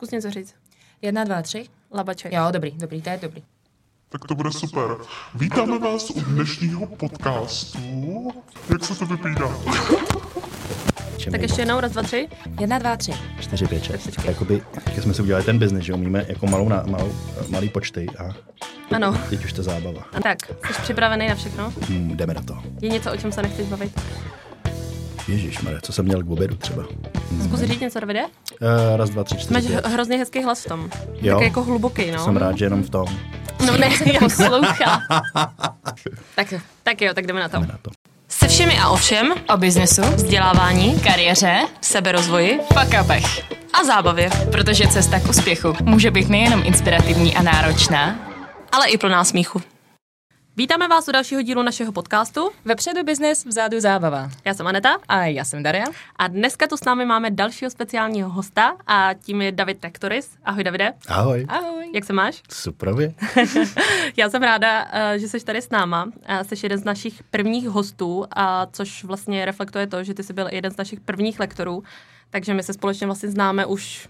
Zkus něco říct. Jedna, dva, tři. Labaček. Jo, dobrý, dobrý, to je dobrý. Tak to bude super. Vítáme vás u dnešního podcastu. Jak se to vypíná? Tak ještě jednou, raz, dva, tři. Jedna, dva, tři. 4, 5, 6. počkej. Jakoby, jak jsme si udělali ten biznis, že umíme jako malou, na, malou, malý počty a Ano. teď už to zábava. A tak, jsi připravený na všechno? Hmm, jdeme na to. Je něco, o čem se nechceš bavit? Ježíš, co jsem měl k obědu třeba. Zkus říct něco, Davide? Uh, raz, dva, tři, čtyři, Máš pět. hrozně hezký hlas v tom. Jo. Tak jako hluboký, no. Jsem rád, že jenom v tom. No ne, já poslouchá. tak, tak jo, tak jdeme na to. Jdeme na to. Se všemi a o všem, O biznesu, vzdělávání, kariéře, seberozvoji fuck-upech. a zábavě, Protože cesta k úspěchu může být nejenom inspirativní a náročná, ale i plná smíchu. Vítáme vás u dalšího dílu našeho podcastu. vepředu biznes, vzadu zábava. Já jsem Aneta A já jsem Daria. a dneska tu s námi máme dalšího speciálního hosta a tím je David Tektoris. Ahoj Davide, Ahoj. Ahoj. jak se máš? Suprově. Já jsem ráda, eh, že jsi tady s náma. Eh, Jsi jeden z našich prvních hostů, a což vlastně reflektuje to, že ty jsi byl jeden z našich prvních lektorů, takže my se společně vlastně známe už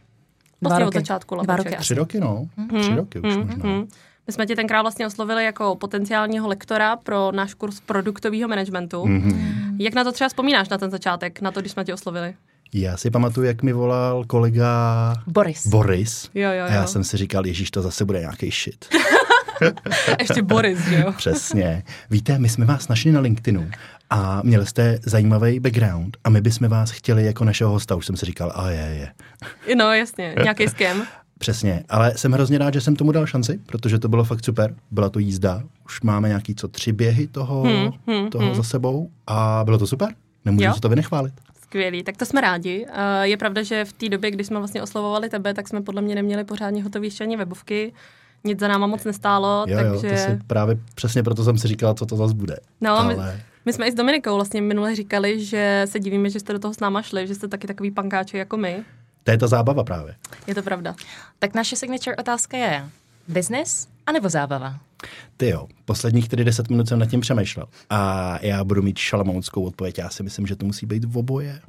vlastně od začátku. Dva roky. Tři roky, no. Tři roky už možná. My jsme tě tenkrát vlastně oslovili jako potenciálního lektora pro náš kurz produktového managementu. Mhm. Jak na to třeba vzpomínáš, na ten začátek, na to, když jsme tě oslovili? Já si pamatuju, jak mi volal kolega Boris. Boris. Jo, jo, A já jo. jsem si říkal, Ježíš, to zase bude nějaký shit. Ještě Boris, jo? Přesně. Víte, my jsme vás našli na LinkedInu a měli jste zajímavý background a my bychom vás chtěli jako našeho hosta. Už jsem si říkal, a je, je. No jasně, nějaký skem. Přesně, ale jsem hrozně rád, že jsem tomu dal šanci, protože to bylo fakt super. Byla to jízda, už máme nějaký co tři běhy toho, Hmm, hmm, toho hmm. za sebou a bylo to super. Nemůžu Jo. si to vynechválit. Skvělý, tak to jsme rádi. Eh, Je pravda, že v té době, kdy jsme vlastně oslovovali tebe, tak jsme podle mě neměli pořádně hotový ještě ani webovky. Nic za náma moc nestálo, Jo, jo, takže... to si právě přesně proto jsem si říkal, co to zase bude. No, my, ale my jsme i s Dominikou vlastně minule říkali, že se divíme, že jste do toho s náma šli, že jste taky takový pankáči jako my. To je ta zábava právě. Je to pravda. Tak naše signature otázka je business anebo zábava? Ty jo, posledních tedy 10 minut jsem nad tím přemýšlel. A já budu mít šalamounskou odpověď. Já si myslím, že to musí být v oboje.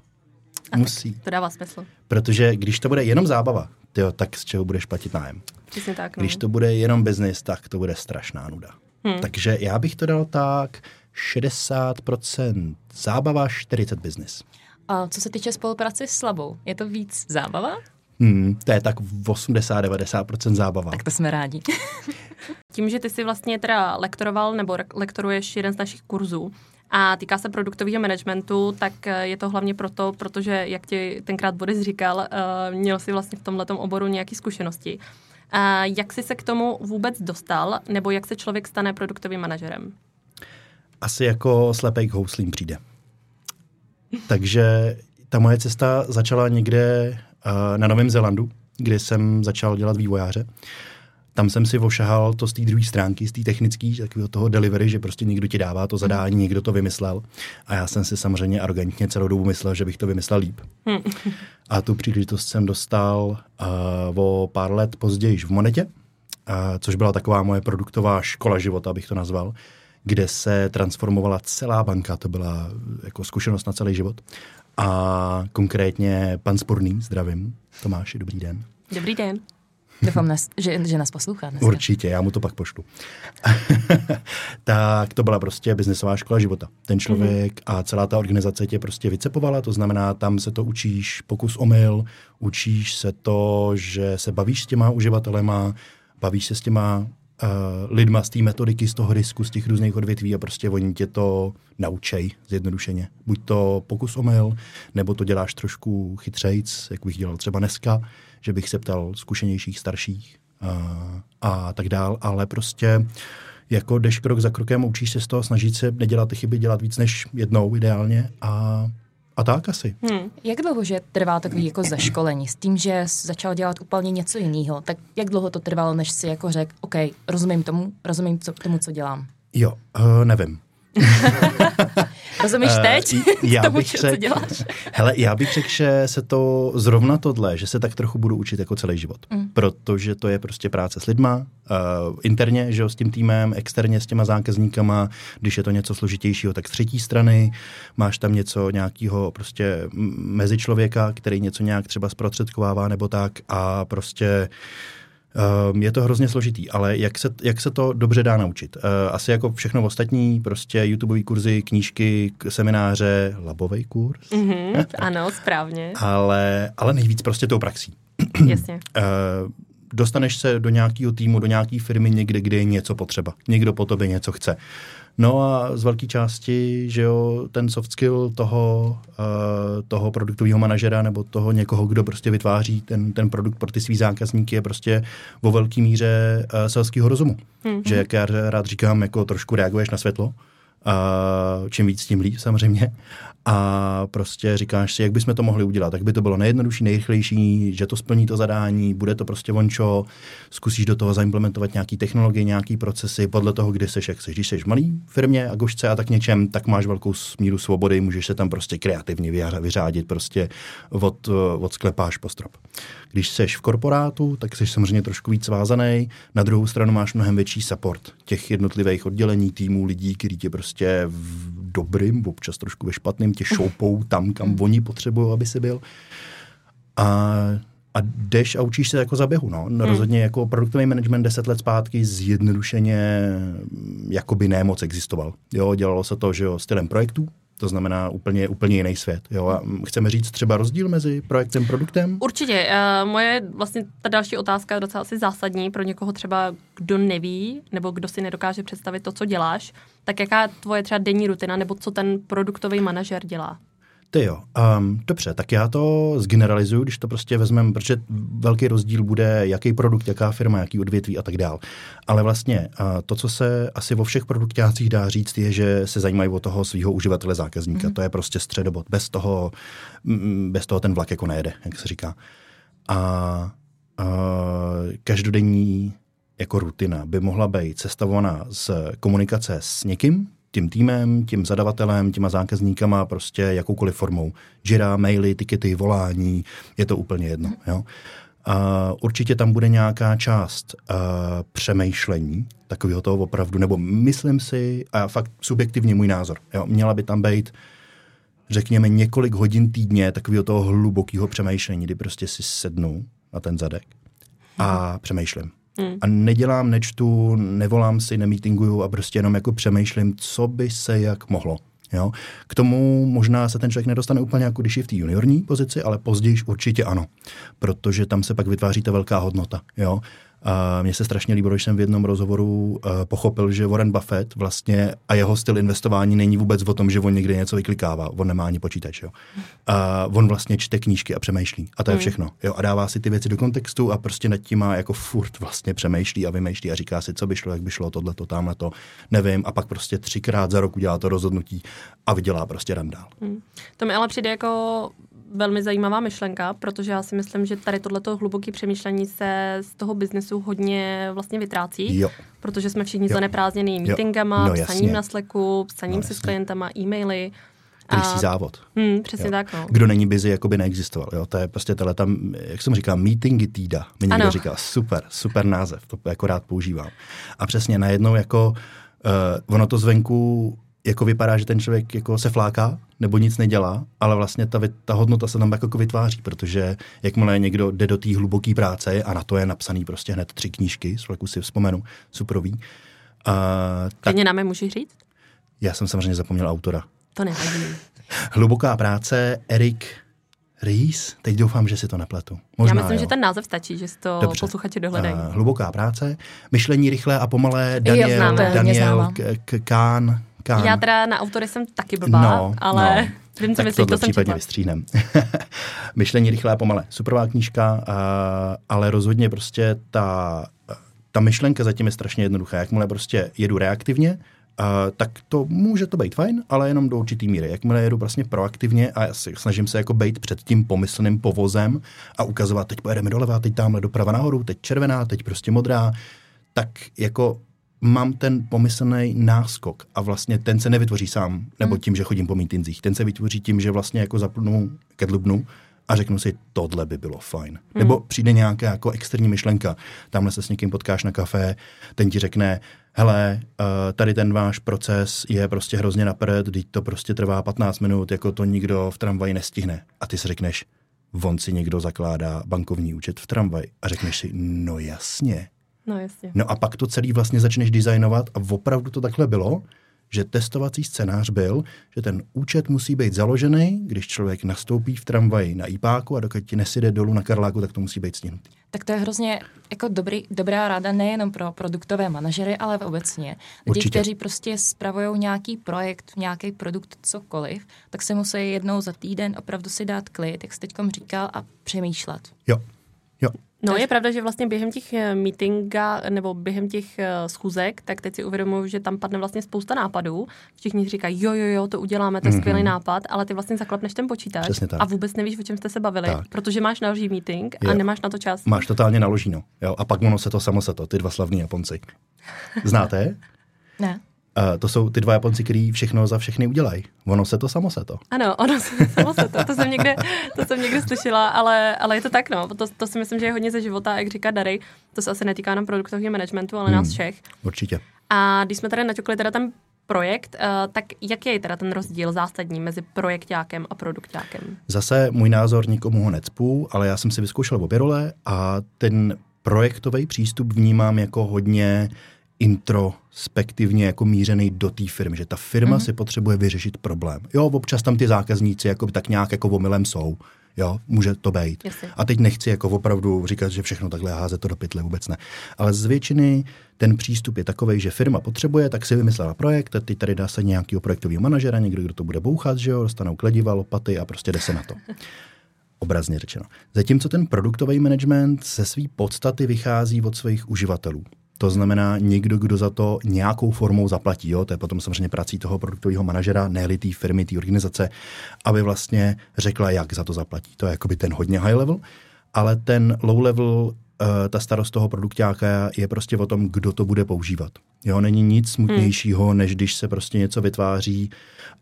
Musí. To dává smysl. Protože když to bude jenom zábava, tyjo, tak z čeho budeš platit nájem? Přesně tak. No. Když to bude jenom business, tak to bude strašná nuda. Hmm. Takže já bych to dal tak 60% zábava, 40 business. A co se týče spolupráce s Slabou, je to víc zábava? Hmm, to je tak 80-90% zábava. Tak to jsme rádi. Tím, že ty si vlastně teda lektoroval nebo lektoruješ jeden z našich kurzů a týká se produktového managementu, tak eh, je to hlavně proto, protože, jak ti tenkrát Boris říkal, eh, měl si vlastně v tomhletom oboru nějaké zkušenosti. A jak jsi se k tomu vůbec dostal, nebo jak se člověk stane produktovým manažerem? Asi jako slepej k houslím přijde. Takže ta moje cesta začala někde uh, na Novém Zélandu, kde jsem začal dělat vývojáře. Tam jsem si ošahal to z té druhé stránky, z té technické, takového toho delivery, že prostě někdo ti dává to zadání, někdo to vymyslel. A já jsem si samozřejmě arrogantně celou dobu myslel, že bych to vymyslel líp. A tu příležitost jsem dostal uh, o pár let později v Monetě, uh, což byla taková moje produktová škola života, abych to nazval, kde se transformovala celá banka, to byla jako zkušenost na celý život. A konkrétně pan Sporný, zdravím, Tomáši, dobrý den. Dobrý den. Doufám, že, že nás poslouchá dneska. Určitě, já mu to pak pošlu. tak to byla prostě biznesová škola života. Ten člověk mm-hmm. a celá ta organizace tě prostě vycepovala, to znamená, tam se to učíš pokus omyl, učíš se to, že se bavíš s těma uživatelema, bavíš se s těma uh, lidma z té metodiky, z toho risku, z těch různých odvětví a prostě oni tě to naučej zjednodušeně. Buď to pokus omyl, nebo to děláš trošku chytřejc, jak bych dělal třeba dneska, že bych se ptal zkušenějších, starších uh, a tak dál, ale prostě jako jdeš krok za krokem, učíš se z toho, snažit se nedělat ty chyby, dělat víc než jednou ideálně a, a tak asi. Hm. Jak dlouho, že trvá takový jako zaškolení s tím, že začal dělat úplně něco jiného? Tak jak dlouho to trvalo, než si jako řekl, OK, rozumím tomu, rozumím co, tomu, co dělám? Jo, uh, nevím. Rozumíš Eh, teď? já Tomu, bych co řekl- děláš? Hele, já bych řekl, že se to zrovna tohle, že se tak trochu budu učit jako celý život. Mm. Protože to je prostě práce s lidma, uh, interně, že jo, s tím týmem, externě s těma zákazníkama, když je to něco složitějšího, tak z třetí strany máš tam něco nějakého prostě mezi člověka, který něco nějak třeba zprostředkovává nebo tak a prostě Um, je to hrozně složitý, ale jak se, jak se to dobře dá naučit? Uh, asi jako všechno ostatní, prostě YouTubeové kurzy, knížky, semináře, labový kurz, Mhm, ano, správně, ale, ale nejvíc prostě tou praxí. jasně. Uh, dostaneš se do nějakého týmu, do nějaké firmy někde, kde je něco potřeba. Někdo po tobě něco chce. No a z velké části, že jo, ten soft skill toho, uh, toho produktového manažera nebo toho někoho, kdo prostě vytváří ten, ten produkt pro ty svý zákazníky, je prostě vo velké míře uh, selského rozumu. Mm-hmm. Že, jak já rád říkám, jako trošku reaguješ na světlo, Uh, čím víc, tím líp samozřejmě. A prostě říkáš si, jak bychom to mohli udělat. Tak by to bylo nejjednodušší, nejrychlejší, že to splní to zadání, bude to prostě vončo, zkusíš do toho zaimplementovat nějaký technologie, nějaký procesy, podle toho, kde seš, jak seš. Když seš v malý firmě a gošce a tak něčem, tak máš velkou smíru svobody, můžeš se tam prostě kreativně vyřádit prostě od, od sklepáš po strop. Když seš v korporátu, tak seš samozřejmě trošku víc vázaný. Na druhou stranu máš mnohem větší support těch jednotlivých oddělení, týmů, lidí, kteří tě prostě v dobrým, občas trošku ve špatným, tě šoupou tam, kam oni potřebují, aby si byl. A a jdeš a učíš se jako za běhu. No. Hmm. Rozhodně jako produktový management deset let zpátky zjednodušeně mm, jakoby nemoc existoval. Jo, dělalo se to, že jo, stylem projektů, to znamená úplně, úplně jiný svět. Jo. A chceme říct třeba rozdíl mezi projektem a produktem? Určitě. Uh, moje vlastně ta další otázka je docela asi zásadní pro někoho třeba, kdo neví nebo kdo si nedokáže představit to, co děláš. Tak jaká je tvoje třeba denní rutina nebo co ten produktový manažer dělá? Ty jo, um, dobře, tak já to zgeneralizuju, když to prostě vezmeme, protože velký rozdíl bude, jaký produkt, jaká firma, jaký odvětví a tak dál. Ale vlastně uh, to, co se asi vo všech produktácích dá říct, je, že se zajímají o toho svého uživatele zákazníka. Mm. To je prostě středobod. Bez toho, mm, bez toho ten vlak jako nejede, jak se říká. A uh, každodenní jako rutina by mohla být sestavovaná z komunikace s někým, tím týmem, tím zadavatelem, těma zákazníkama, prostě jakoukoliv formou. Jira, maily, tikety, volání, je to úplně jedno. Jo? Uh, určitě tam bude nějaká část uh, přemýšlení, takového toho opravdu, nebo myslím si, a fakt subjektivně můj názor, jo? měla by tam být řekněme několik hodin týdně takového toho hlubokého přemýšlení, kdy prostě si sednu na ten zadek a přemýšlím. Hmm. A nedělám, nečtu, nevolám si, nemítinguju a prostě jenom jako přemýšlím, co by se jak mohlo. Jo? K tomu možná se ten člověk nedostane úplně jako když je v té juniorní pozici, ale později určitě ano, protože tam se pak vytváří ta velká hodnota. Jo? A mně se strašně líbilo, když jsem v jednom rozhovoru uh, pochopil, že Warren Buffett vlastně a jeho styl investování není vůbec o tom, že on někde něco vyklikává. On nemá ani počítač. Jo. A on vlastně čte knížky a přemýšlí. A to je všechno. Jo. A dává si ty věci do kontextu a prostě nad tím má jako furt vlastně přemýšlí a vymýšlí a říká si, co by šlo, jak by šlo, tohle, to, tamhle to, nevím. A pak prostě třikrát za rok udělá to rozhodnutí a vydělá prostě randál. Hmm. To mi ale přijde jako velmi zajímavá myšlenka, protože já si myslím, že tady tohleto hluboké přemýšlení se z toho biznesu hodně vlastně vytrácí, Jo. protože jsme všichni Jo. zaneprázdněný Jo. meetingama, No, psaním jasně. na Slacku, psaním No, si s klientama, e-maily. Rysí závod. Hmm, přesně Jo. tak, no. Kdo není busy, jako by neexistoval. Jo? To je prostě tohle tam, jak jsem říkal, meetingy týda. Mi někdo Ano. říkal, super, super název, to jako rád používám. A přesně najednou jako, uh, ono to zvenku jako vypadá, že ten člověk jako se fláká nebo nic nedělá, ale vlastně ta, ta hodnota se tam jako vytváří, protože jakmile někdo jde do té hluboké práce a na to je napsaný prostě hned tři knížky, z fleku si vzpomenu, suprový, tak Klidně nám je můžeš říct? já jsem samozřejmě zapomněl autora. To nevadí. Hluboká práce, Erik Ries, teď doufám, že si to nepletu. Možná, Já myslím, jo. že ten název stačí, že si to Dobře. posluchači dohledají. Uh, hluboká práce, myšlení rychlé a pomalé, Daniel, Daniel. K- K- Kán, Kán. Já teda na autory jsem taky blbá, no, ale no. vím, co tak myslíš, to jsem případně četla. vystříhnem. myšlení rychlé a pomalé, superová knížka, uh, ale rozhodně prostě ta, ta myšlenka zatím je strašně jednoduchá. Jakmile prostě jedu reaktivně, Uh, tak to může to být fajn, ale jenom do určitý míry. Jakmile jedu vlastně proaktivně a já si, snažím se jako být před tím pomyslným povozem a ukazovat, teď pojedeme doleva, teď tamhle doprava nahoru, teď červená, teď prostě modrá, tak jako mám ten pomyslný náskok a vlastně ten se nevytvoří sám, nebo tím, že chodím po mítinzích. Ten se vytvoří tím, že vlastně jako zapnu ke dlubnu a řeknu si, tohle by bylo fajn. Hmm. Nebo přijde nějaká jako externí myšlenka, tamhle se s někým potkáš na kafe, ten ti řekne, hele, uh, tady ten váš proces je prostě hrozně napřed, teď to prostě trvá 15 minut, jako to nikdo v tramvaji nestihne. A ty si řekneš, on si někdo zakládá bankovní účet v tramvaji. A řekneš si, no jasně. No jasně. No a pak to celý vlastně začneš designovat a opravdu to takhle bylo, že testovací scénář byl, že ten účet musí být založený, když člověk nastoupí v tramvaji na IPáku a dokud ti nesjede dolů na Karláku, tak to musí být stihnutý. Tak to je hrozně jako dobrý, dobrá rada nejenom pro produktové manažery, ale obecně. Lidi, Určitě. kteří prostě spravují nějaký projekt, nějaký produkt, cokoliv, tak se musí jednou za týden opravdu si dát klid, jak jsi teď říkal, a přemýšlet. Jo, jo. No je- pravda, že vlastně během těch eh, meetinga nebo během těch eh, schůzek, tak teď si uvědomuji, že tam padne vlastně spousta nápadů. Všichni říkají, jo, jo, jo, to uděláme, to je skvělý nápad, ale ty vlastně zaklepneš ten počítač. Přesně tak. a vůbec nevíš, o čem jste se bavili, Tak. protože máš další meeting a Jo. nemáš na to čas. Máš totálně naložíno. Jo? A pak ono se to samo se to, ty dva slavní Japonci. Znáte? Ne? Uh, to jsou ty dva Japonci, kteří všechno za všechny udělají. Ono se to samo se to. Ano, ono se- samo se to, to jsem někde, to jsem někde slyšela, ale, ale je to tak, no. To, to si myslím, že je hodně ze života, jak říká Dary. To se asi netýká jenom produktového managementu, ale nás Hmm. všech. Určitě. A když jsme tady naťukli teda ten projekt, uh, tak jaký je teda ten rozdíl zásadní mezi projektákem a produktákem? Zase můj názor nikomu ho necpu, ale já jsem si vyzkoušel obě role a ten projektový přístup vnímám jako hodně introspektivně jako mířený do té firmy, že ta firma mm-hmm. si potřebuje vyřešit problém. Jo, občas tam ty zákazníci jako by tak nějak jako omylem jsou. Jo, může to být. Jasně. A teď nechci jako opravdu říkat, že všechno takhle házet to do pytle, vůbec ne. Ale z většiny ten přístup je takový, že firma potřebuje, tak si vymyslela projekt, teď tady dá se nějakého projektového manažera, někdo, kdo to bude bouchat, že jo, dostanou kladiva, lopaty a prostě jde se na to. Obrazně řečeno. Zatímco ten produktový management ze své podstaty vychází od svých uživatelů. To znamená někdo, kdo za to nějakou formou zaplatí. Jo? To je potom samozřejmě prací toho produktového manažera, ne té firmy, té organizace, aby vlastně řekla, jak za to zaplatí. To je jakoby ten hodně high level, ale ten low level, eh, ta starost toho produktáka je prostě o tom, kdo to bude používat. Jo, není nic smutnějšího, hmm. než když se prostě něco vytváří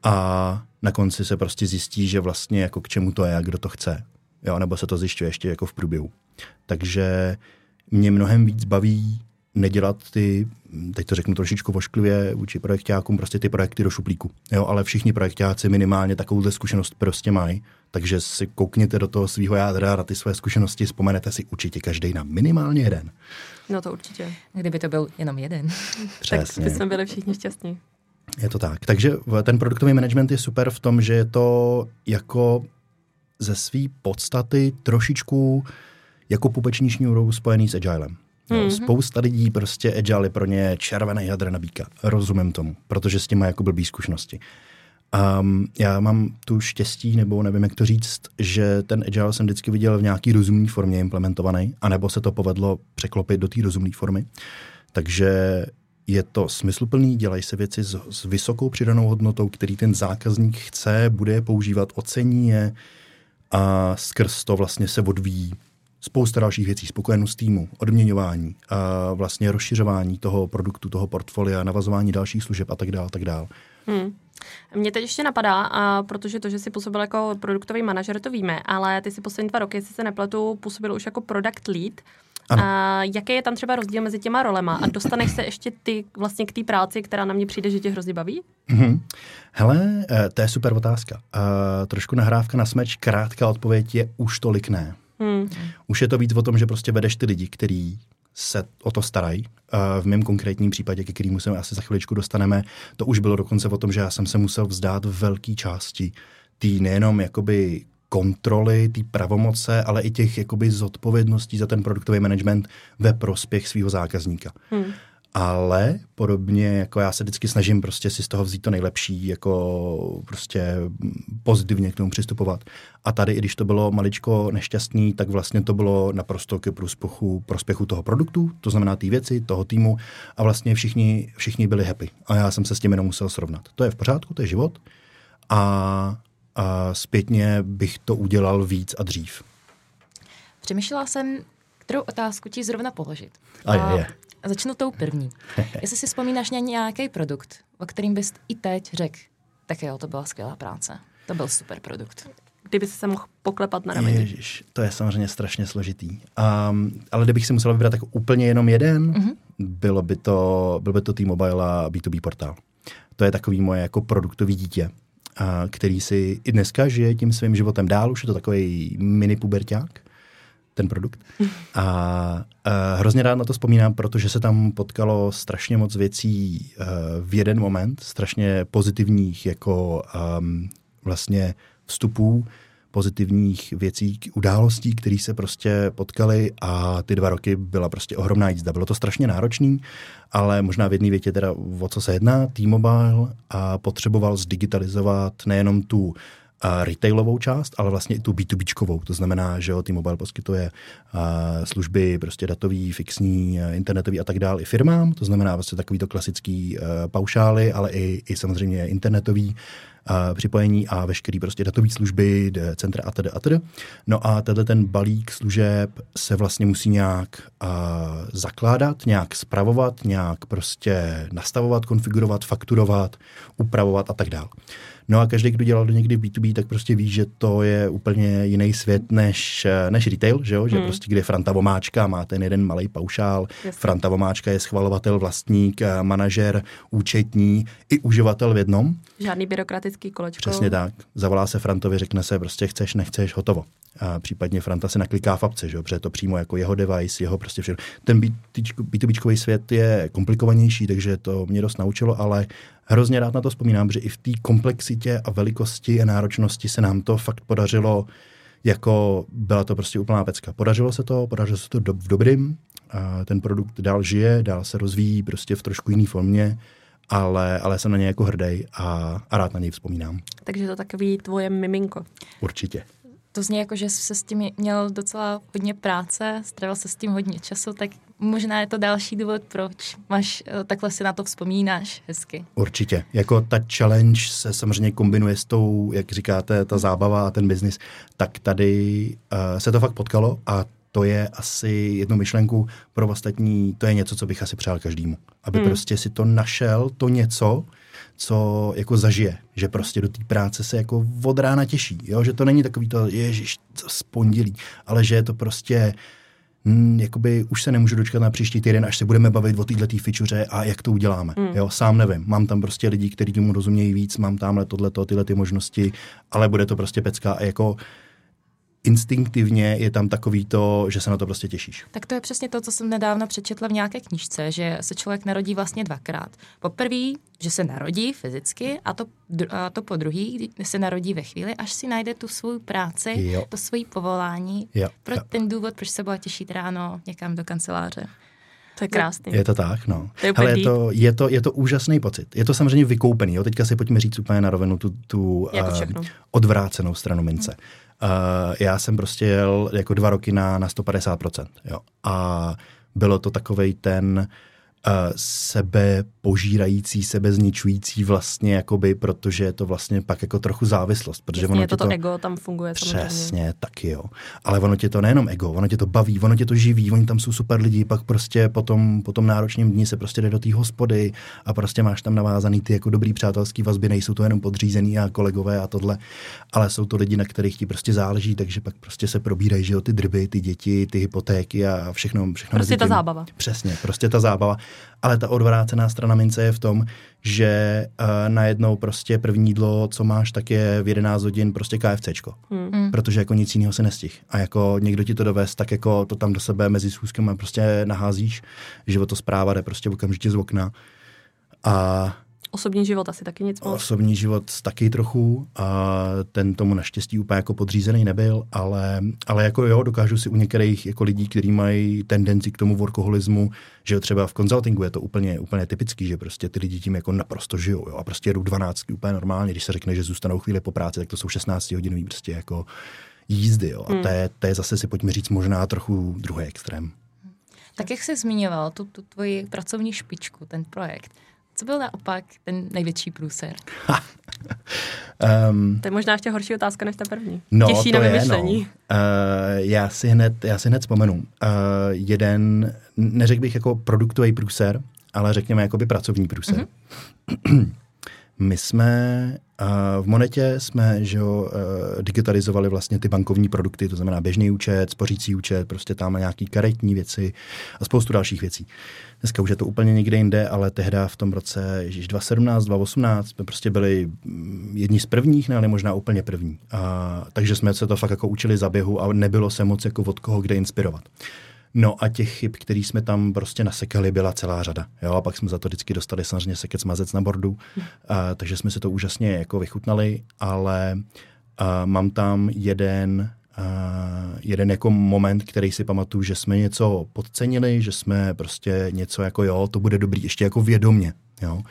a na konci se prostě zjistí, že vlastně jako k čemu to je a kdo to chce. Jo, nebo se to zjišťuje ještě jako v průběhu. Takže mě mnohem víc baví nedělat ty, teď to řeknu trošičku vošklivě vůči projektákům, prostě ty projekty do šuplíku. Jo, ale všichni projektáci minimálně takovouhle zkušenost prostě mají, takže si koukněte do toho svého jádra na ty své zkušenosti, vzpomenete si určitě každý na minimálně jeden. No to určitě. Kdyby to byl jenom jeden. Tak Přesně. bychom byli všichni šťastní. Je to tak. Takže ten produktový management je super v tom, že je to jako ze své podstaty trošičku jako pupeční šňůrou spojený s agilem. Mhm. Spousta lidí prostě agile je pro ně červený jadr na býka. Rozumím tomu, protože s tím má jako blbý zkušenosti. Um, já mám tu štěstí, nebo nevím, jak to říct, že ten agile jsem vždycky viděl v nějaký rozumné formě implementovaný, anebo se to povedlo překlopit do té rozumné formy. Takže je to smysluplný, dělají se věci s, s vysokou přidanou hodnotou, který ten zákazník chce, bude je používat, ocení je a skrz to vlastně se odvíjí spousta dalších věcí, spokojenost týmu, odměňování, a vlastně rozšiřování toho produktu, toho portfolia, navazování dalších služeb a tak dále, tak dále. Hmm. Mě teď ještě napadá, a protože to, že jsi působil jako produktový manažer, to víme, ale ty si poslední dva roky, jestli se nepletu, působil už jako product lead. Ano. A jaký je tam třeba rozdíl mezi těma rolema? A dostaneš se ještě ty vlastně k té práci, která na mě přijde, že tě hrozně baví? Mhm. Hele, eh, to je super otázka. Uh, trošku nahrávka na smeč, krátká odpověď je už tolik ne. Hmm. Už je to víc o tom, že prostě vedeš ty lidi, kteří se o to starají. Uh, v mém konkrétním případě, ke kterému se asi za chviličku dostaneme, to už bylo dokonce o tom, že já jsem se musel vzdát velké části tý nejenom jakoby kontroly, té pravomoce, ale i těch jakoby zodpovědností za ten produktový management ve prospěch svého zákazníka. Hmm. Ale podobně jako já se vždycky snažím prostě si z toho vzít to nejlepší, jako prostě pozitivně k tomu přistupovat. A tady, i když to bylo maličko nešťastný, tak vlastně to bylo naprosto ke prospěchu, prospěchu toho produktu, to znamená té věci, toho týmu a vlastně všichni, všichni byli happy. A já jsem se s tím jenom musel srovnat. To je v pořádku, to je život. A, a zpětně bych to udělal víc a dřív. Přemýšlela jsem, kterou otázku ti zrovna položit. A je, je. Začnu tou první. Jestli si vzpomínáš na nějaký produkt, o kterým bys i teď řekl, tak jo, to byla skvělá práce. To byl super produkt. Kdyby si se mohl poklepat na rameni. Ježiš, to je samozřejmě strašně složitý. Um, ale kdybych si musel vybrat tak úplně jenom jeden, mm-hmm. bylo by to, byl by to T-Mobile a B2B portál. To je takový moje jako produktový dítě, a který si i dneska žije tím svým životem dál, už je to takový mini puberták ten produkt. A, a hrozně rád na to vzpomínám, protože se tam potkalo strašně moc věcí uh, v jeden moment, strašně pozitivních jako um, vlastně vstupů, pozitivních věcí, událostí, které se prostě potkaly a ty dva roky byla prostě ohromná jízda. Bylo to strašně náročný, ale možná v jedné větě teda o co se jedná, T-Mobile a potřeboval zdigitalizovat nejenom tu retailovou část, ale vlastně i tu B2Bčkovou. To znamená, že jo, T-Mobile poskytuje služby prostě datový, fixní, internetový a tak dále i firmám. To znamená vlastně takový to klasický paušály, ale i, i samozřejmě internetový připojení a veškerý prostě datové služby, centra a tedy a tedy. No a tenhle ten balík služeb se vlastně musí nějak a, zakládat, nějak spravovat, nějak prostě nastavovat, konfigurovat, fakturovat, upravovat a tak dále. No a každý, kdo dělal někdy B2B, tak prostě ví, že to je úplně jiný svět než, než retail, že, jo? že hmm. prostě kde Franta Vomáčka má ten jeden malý paušál, Jasně. Franta Vomáčka je schvalovatel, vlastník, manažer, účetní i uživatel v jednom. Žádný byrokratický kolečko. Přesně tak. Zavolá se Frantovi, řekne se prostě chceš, nechceš, hotovo. A případně Franta se nakliká v apce, že jo? protože to přímo jako jeho device, jeho prostě všechno. Ten B2B svět je komplikovanější, takže to mě dost naučilo, ale hrozně rád na to vzpomínám, protože i v té komplexitě a velikosti a náročnosti se nám to fakt podařilo, jako byla to prostě úplná pecka. Podařilo se to, podařilo se to do, v dobrým, a ten produkt dál žije, dál se rozvíjí prostě v trošku jiný formě, ale, ale jsem na něj jako hrdý a, a rád na něj vzpomínám. Takže to takový tvoje miminko. Určitě to zní jako, že se s tím měl docela hodně práce, strávil se s tím hodně času, tak možná je to další důvod, proč máš, eh, takhle si na to vzpomínáš hezky. Určitě. Jako ta challenge se samozřejmě kombinuje s tou, jak říkáte, ta zábava a ten biznis, tak tady uh, se to fakt potkalo a to je asi jednu myšlenku pro ostatní, to je něco, co bych asi přál každému. Aby hmm. prostě si to našel, to něco, co jako zažije, že prostě do té práce se jako od rána těší, jo? že to není takový to, ježiš, to spondělí, ale že je to prostě hm, jakoby už se nemůžu dočkat na příští týden, až se budeme bavit o této fičuře a jak to uděláme. Mm. Jo, sám nevím. Mám tam prostě lidi, kteří tomu rozumějí víc, mám tamhle tohleto, tyhle ty možnosti, ale bude to prostě pecka a jako instinktivně je tam takový to, že se na to prostě těšíš. Tak to je přesně to, co jsem nedávno přečetla v nějaké knižce, že se člověk narodí vlastně dvakrát. Poprvé, že se narodí fyzicky a to, a to po druhý, kdy se narodí ve chvíli, až si najde tu svou práci, jo. to svojí povolání, jo. pro jo. ten důvod, proč se bude těšit ráno někam do kanceláře. To je krásný. Je to tak, no. To je, Hele, je, to, je, to, je to úžasný pocit. Je to samozřejmě vykoupený. Jo? Teďka si pojďme říct úplně na rovinu tu, tu jako uh, odvrácenou stranu mince. Hmm. Uh, já jsem prostě jel jako dva roky na, na 150%. Jo. A bylo to takovej ten, uh, sebe požírající, sebe zničující vlastně, jakoby, protože je to vlastně pak jako trochu závislost. Protože Jasně, ono to, to ego tam funguje. Přesně, samozřejmě. taky jo. Ale ono tě to nejenom ego, ono tě to baví, ono tě to živí, oni tam jsou super lidi, pak prostě po tom, po tom náročném dní se prostě jde do té hospody a prostě máš tam navázaný ty jako dobrý přátelský vazby, nejsou to jenom podřízený a kolegové a tohle, ale jsou to lidi, na kterých ti prostě záleží, takže pak prostě se probírají, že jo, ty drby, ty děti, ty hypotéky a všechno. všechno prostě ta zábava. Přesně, prostě ta zábava ale ta odvrácená strana mince je v tom, že uh, najednou prostě první jídlo, co máš, tak je v 11 hodin prostě KFCčko. Hmm. hmm. Protože jako nic jiného se nestih. A jako někdo ti to dovez, tak jako to tam do sebe mezi schůzkami prostě naházíš. Životospráva jde prostě okamžitě z okna. A Osobní život asi taky nic moc. Osobní život taky trochu a ten tomu naštěstí úplně jako podřízený nebyl, ale, ale jako jo, dokážu si u některých jako lidí, kteří mají tendenci k tomu workoholismu, že třeba v konzultingu je to úplně, úplně typický, že prostě ty lidi tím jako naprosto žijou jo, a prostě jedou 12 úplně normálně, když se řekne, že zůstanou chvíli po práci, tak to jsou 16 hodinový prostě jako jízdy. Jo. A hmm. to, je, to je zase si pojďme říct možná trochu druhý extrém. Tak jak jsi zmiňoval tu, tu tvoji pracovní špičku, ten projekt, co byl naopak ten největší průser? Um, To je možná ještě horší otázka než ta první. no, Těžší to na je, no. vymyšlení. Uh, já, si hned, já si hned vzpomenu. Uh, jeden, neřekl bych jako produktový průser, ale řekněme jakoby pracovní průser. Mm-hmm. My jsme v Monetě jsme že jo, uh, digitalizovali vlastně ty bankovní produkty, to znamená běžný účet, spořící účet, prostě tam nějaký karetní věci a spoustu dalších věcí. Dneska už je to úplně někde jinde, ale tehdy v tom roce ježiš, 2017, 2018 jsme prostě byli mm, jedni z prvních, ne, ale možná úplně první. A, takže jsme se to fakt jako učili za běhu a nebylo se moc jako od koho kde inspirovat. No a těch chyb, který jsme tam prostě nasekali, byla celá řada. Jo, a pak jsme za to vždycky dostali samozřejmě sekec mazec na bordu, a, takže jsme si to úžasně jako vychutnali, ale a, mám tam jeden, a, jeden jako moment, který si pamatuju, že jsme něco podcenili, že jsme prostě něco jako jo, to bude dobrý, ještě jako vědomně. Jo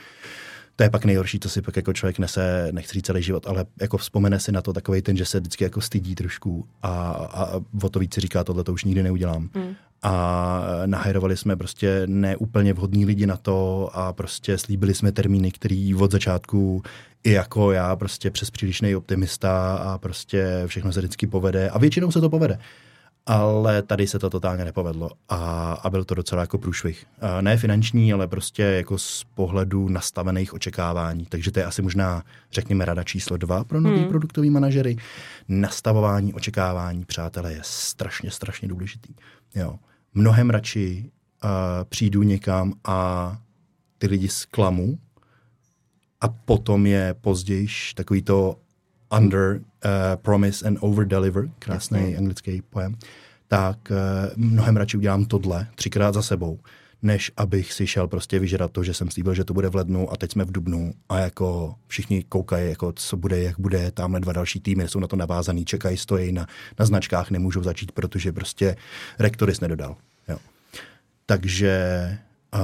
to je pak nejhorší, to si pak jako člověk nese, nechci říct celý život, ale jako vzpomene si na to takový ten, že se vždycky jako stydí trošku a, a o to víc si říká, tohle to už nikdy neudělám. Mm. A nahajrovali jsme prostě neúplně vhodní lidi na to a prostě slíbili jsme termíny, který od začátku i jako já prostě přes přílišný optimista a prostě všechno se vždycky povede a většinou se to povede ale tady se to totálně nepovedlo a, a byl to docela jako průšvih. A ne finanční, ale prostě jako z pohledu nastavených očekávání. Takže to je asi možná, řekněme, rada číslo dva pro nový hmm. produktový manažery. Nastavování očekávání, přátelé, je strašně, strašně důležitý. Jo. Mnohem radši uh, přijdu někam a ty lidi zklamu a potom je později takový to under uh, promise and over deliver, krásný Jasně. anglický pojem, tak uh, mnohem radši udělám tohle třikrát za sebou, než abych si šel prostě vyžrat to, že jsem slíbil, že to bude v lednu a teď jsme v dubnu a jako všichni koukají, jako co bude, jak bude, tamhle dva další týmy jsou na to navázaný, čekají, stojí na, na značkách, nemůžou začít, protože prostě rektoris nedodal. Jo. Takže uh,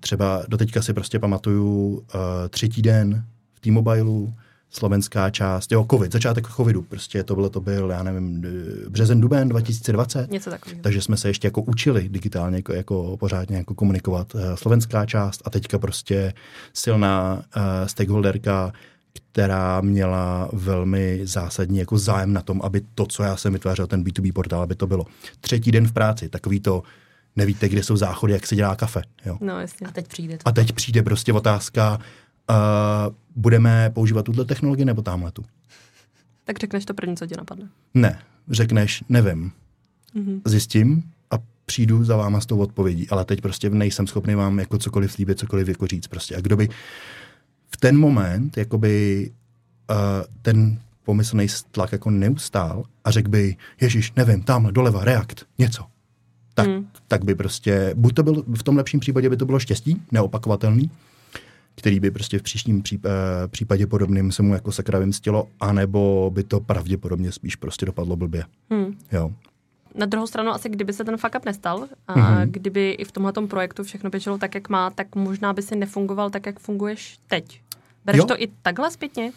třeba doteďka si prostě pamatuju uh, třetí den v T-Mobileu, slovenská část, jo, covid, začátek covidu, prostě to bylo, to byl, já nevím, březen, duben 2020. Něco takového. Takže jsme se ještě jako učili digitálně jako, jako pořádně jako komunikovat. Uh, slovenská část a teďka prostě silná uh, stakeholderka, která měla velmi zásadní jako zájem na tom, aby to, co já jsem vytvářel, ten B2B portál, aby to bylo. Třetí den v práci, takový to, nevíte, kde jsou záchody, jak se dělá kafe. Jo. No, jasně. A teď přijde. A teď přijde prostě otázka, uh, budeme používat tuto technologii nebo tamhle tu? Tak řekneš to první, co tě napadne. Ne, řekneš, nevím. Mm-hmm. Zjistím a přijdu za váma s tou odpovědí, ale teď prostě nejsem schopný vám jako cokoliv slíbit, cokoliv jako říct prostě. A kdo by v ten moment jakoby uh, ten pomyslný tlak jako neustál a řekl by, Ježíš, nevím, tamhle doleva, reakt, něco. Tak, mm. tak by prostě, buď to byl, v tom lepším případě by to bylo štěstí, neopakovatelný, který by prostě v příštím případě podobným se mu jako sakra vymstilo, anebo by to pravděpodobně spíš prostě dopadlo blbě. Hmm. Jo. Na druhou stranu, asi kdyby se ten fuck up nestal a mm-hmm. kdyby i v tomhle projektu všechno běželo tak, jak má, tak možná by si nefungoval tak, jak funguješ teď. Bereš jo. to i takhle zpětně?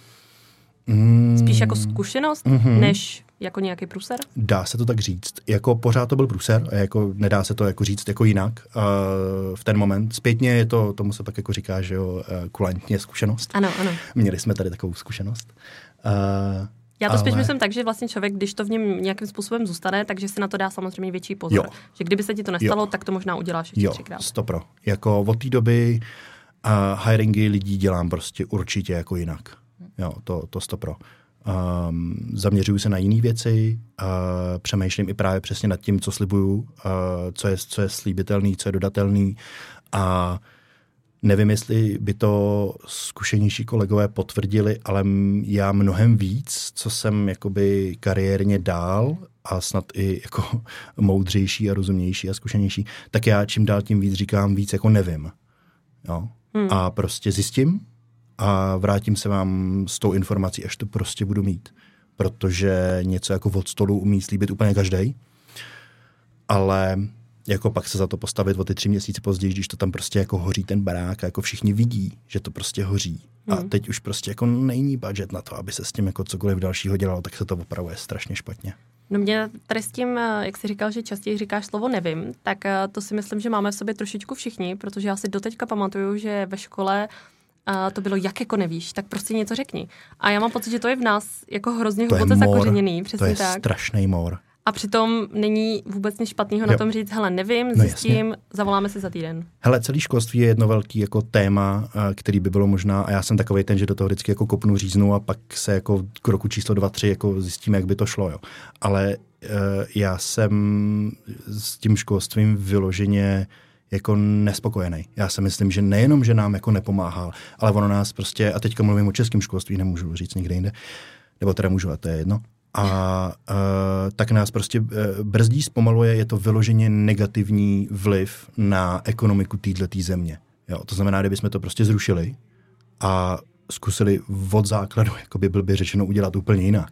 Mm. Spíš jako zkušenost, mm-hmm. než jako nějaký průser? Dá se to tak říct. Jako pořád to byl průser, a jako nedá se to jako říct jako jinak uh, v ten moment. Zpětně je to, tomu se tak jako říká, že jo, uh, kulantně zkušenost. Ano, ano. Měli jsme tady takovou zkušenost. Uh, já to ale... spíš myslím tak, že vlastně člověk, když to v něm nějakým způsobem zůstane, takže si na to dá samozřejmě větší pozor. Jo. Že kdyby se ti to nestalo, jo. tak to možná uděláš ještě jo, třikrát. stopro. Jako od té doby uh, hiringy lidí dělám prostě určitě jako jinak. Jo, to, to stopro. Um, zaměřuju se na jiné věci, uh, přemýšlím i právě přesně nad tím, co slibuju, uh, co, je, co je slíbitelný, co je dodatelný a nevím, jestli by to zkušenější kolegové potvrdili, ale já mnohem víc, co jsem jakoby kariérně dál a snad i jako moudřejší a rozumnější a zkušenější, tak já čím dál tím víc říkám víc jako nevím. Jo? Hmm. A prostě zjistím, a vrátím se vám s tou informací, až to prostě budu mít. Protože něco jako od stolu umí slíbit úplně každý, ale jako pak se za to postavit o ty tři měsíce později, když to tam prostě jako hoří ten barák a jako všichni vidí, že to prostě hoří. Hmm. A teď už prostě jako není budget na to, aby se s tím jako cokoliv dalšího dělalo, tak se to opravuje strašně špatně. No mě tady s tím, eh, jak jsi říkal, že častěji říkáš slovo nevím, tak eh, to si myslím, že máme v sobě trošičku všichni, protože já si doteďka pamatuju, že ve škole a to bylo, jak jako nevíš, tak prostě něco řekni. A já mám pocit, že to je v nás jako hrozně To hluboce zakořeněný, To přesně je tak. strašný mor. A přitom není vůbec nic špatného na tom říct, hele, nevím, No zjistím, zavoláme si za týden. Hele, celý školství je jedno velký jako téma, který by bylo možná, a já jsem takový ten, že do toho vždycky jako kopnu říznu a pak se jako k roku číslo dva, tři jako zjistíme, jak by to šlo, jo. Ale uh, já jsem s tím školstvím vyloženě jako nespokojený. Já si myslím, že nejenom, že nám jako nepomáhal, ale ono nás prostě, a teďka mluvím o českém školství, nemůžu říct nikde jinde, nebo teda můžu, a to je jedno, a uh, tak nás prostě uh, brzdí, zpomaluje, je to vyloženě negativní vliv na ekonomiku této země. Jo, to znamená, kdybychom to prostě zrušili a zkusili od základu, jako by byl by řečeno, udělat úplně jinak,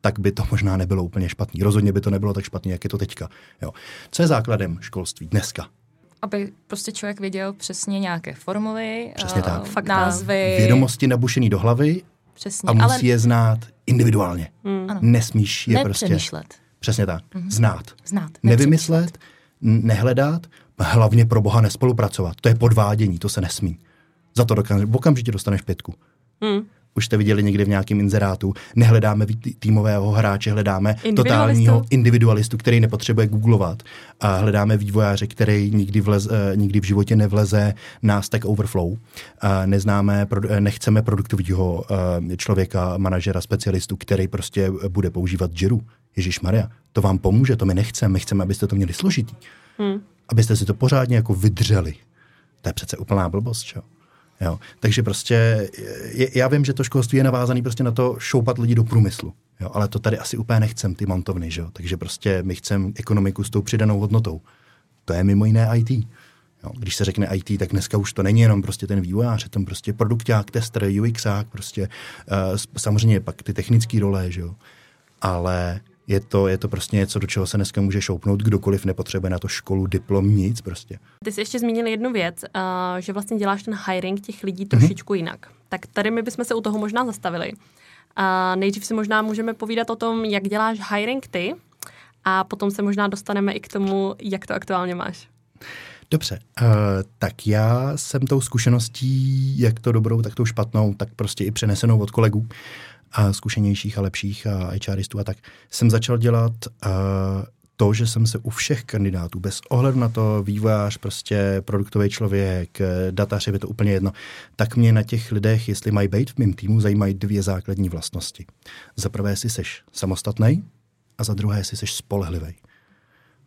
tak by to možná nebylo úplně špatný. Rozhodně by to nebylo tak špatný, jak je to teďka. Jo. Co je základem školství dneska? Aby prostě člověk věděl přesně nějaké formuly, Přesně eh, tak. Fakta. názvy. Vědomosti nabušený do hlavy Přesně, a musí ale je znát individuálně. Hmm. Ano. Nesmíš je prostě... nepřemýšlet, Přesně tak. Znát. znát. Nevymyslet, nehledat, hlavně pro boha nespolupracovat. To je podvádění, to se nesmí. Za to dokáže, okamžitě dostaneš pětku. Hmm. Už jste viděli někde v nějakém inzerátu, nehledáme týmového hráče, hledáme Individualistu. totálního individualistu, který nepotřebuje googlovat. A hledáme vývojáře, který nikdy, vlez, eh, nikdy v životě nevleze na Stack Overflow. A neznáme, eh, nechceme produktového eh, člověka, manažera, specialistu, který prostě bude používat Jiru. Ježíš Maria, to vám pomůže, to my nechceme, my chceme, abyste to měli složitý. Hmm. Abyste si to pořádně jako vydřeli. To je přece úplná blbost, čo? Jo. Takže prostě je, já vím, že to školství je navázané prostě na to šoupat lidi do průmyslu. Jo, ale to tady asi úplně nechcem, ty montovny, že jo? Takže prostě my chceme ekonomiku s tou přidanou hodnotou. To je mimo jiné IT. Jo, když se řekne IT, tak dneska už to není jenom prostě ten vývojář, je tam prostě produkták, tester, UXák, prostě uh, samozřejmě pak ty technické role, že jo. Ale je to, je to prostě něco, do čeho se dneska může šoupnout kdokoliv, nepotřebuje na to školu, diplom, nic prostě. Ty jsi ještě zmínil jednu věc, uh, že vlastně děláš ten hiring těch lidí trošičku jinak. Tak tady my bychom se u toho možná zastavili. A nejdřív si možná můžeme povídat o tom, jak děláš hiring ty a potom se možná dostaneme i k tomu, jak to aktuálně máš. Dobře, uh, tak já jsem tou zkušeností, jak to dobrou, tak tou špatnou, tak prostě i přenesenou od kolegů a zkušenějších a lepších a HRistů a tak, jsem začal dělat uh, to, že jsem se u všech kandidátů, bez ohledu na to vývojář, prostě produktový člověk, datař, je to úplně jedno, tak mě na těch lidech, jestli mají být v mém týmu, zajímají dvě základní vlastnosti. Za prvé, jestli seš samostatný a za druhé, jestli seš spolehlivý